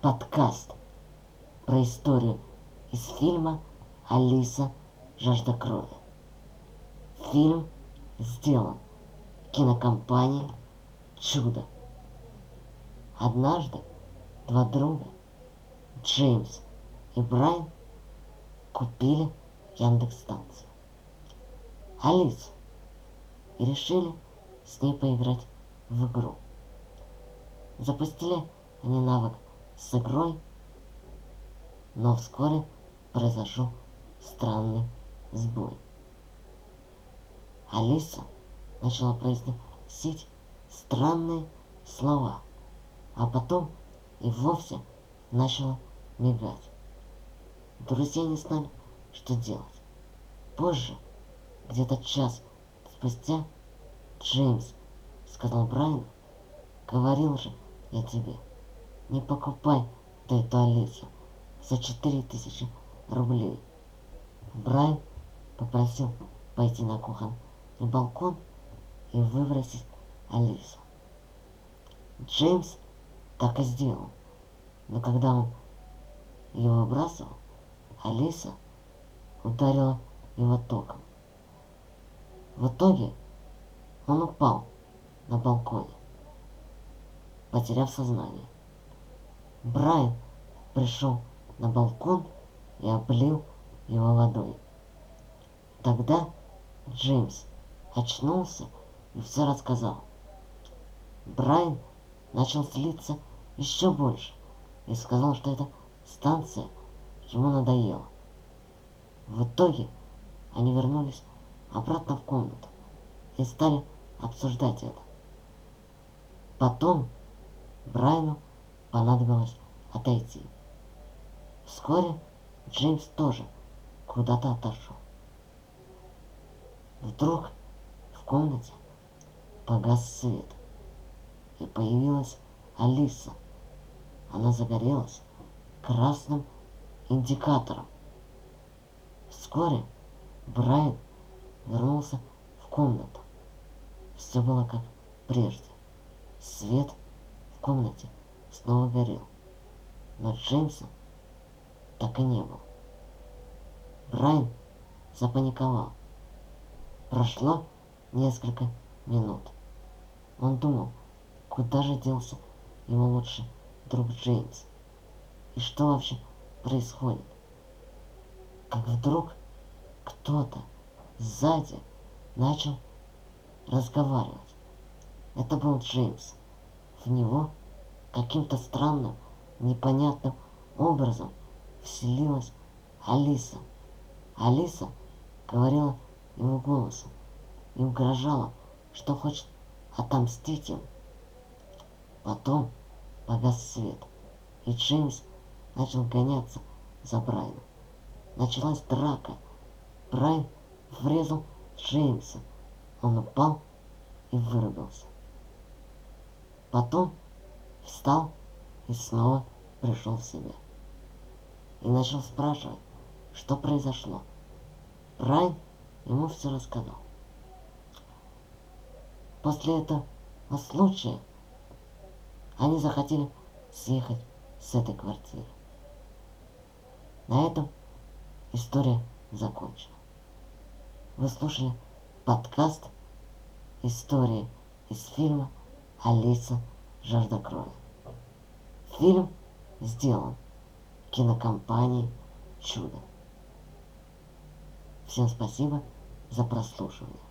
подкаст про историю из фильма «Алиса. Жажда крови». Фильм сделан кинокомпанией «Чудо». Однажды два друга, Джеймс и Брайан, купили Яндекс-станцию. Алису и решили с ней поиграть в игру. Запустили они навык с игрой, но вскоре произошел странный сбой. Алиса начала произносить странные слова, а потом и вовсе начала мигать. Друзья не знали, что делать. Позже, где-то час спустя, Джеймс сказал Брайану, говорил же я тебе, не покупай ты эту Алису за четыре тысячи рублей. Брайан попросил пойти на кухонный балкон и выбросить Алису. Джеймс так и сделал, но когда он его выбрасывал, Алиса ударила его током. В итоге он упал на балконе, потеряв сознание. Брайан пришел на балкон и облил его водой. Тогда Джеймс очнулся и все рассказал. Брайан начал злиться еще больше и сказал, что эта станция ему надоела. В итоге они вернулись обратно в комнату и стали обсуждать это. Потом Брайану понадобилось отойти. Вскоре Джеймс тоже куда-то отошел. Вдруг в комнате погас свет, и появилась Алиса. Она загорелась красным индикатором. Вскоре Брайан вернулся в комнату. Все было как прежде. Свет в комнате снова горел. Но Джеймса так и не было. Брайан запаниковал. Прошло несколько минут. Он думал, куда же делся его лучший друг Джеймс. И что вообще происходит? Как вдруг кто-то сзади начал разговаривать. Это был Джеймс. В него каким-то странным, непонятным образом вселилась Алиса. Алиса говорила ему голосом и угрожала, что хочет отомстить им. Потом погас свет, и Джеймс начал гоняться за Брайаном. Началась драка. Брайан врезал Джеймса. Он упал и вырубился. Потом встал и снова пришел в себя. И начал спрашивать, что произошло. Брайан ему все рассказал. После этого случая они захотели съехать с этой квартиры. На этом история закончена. Вы слушали подкаст «Истории из фильма Алиса. Жажда крови». Фильм сделан кинокомпанией «Чудо». Всем спасибо за прослушивание.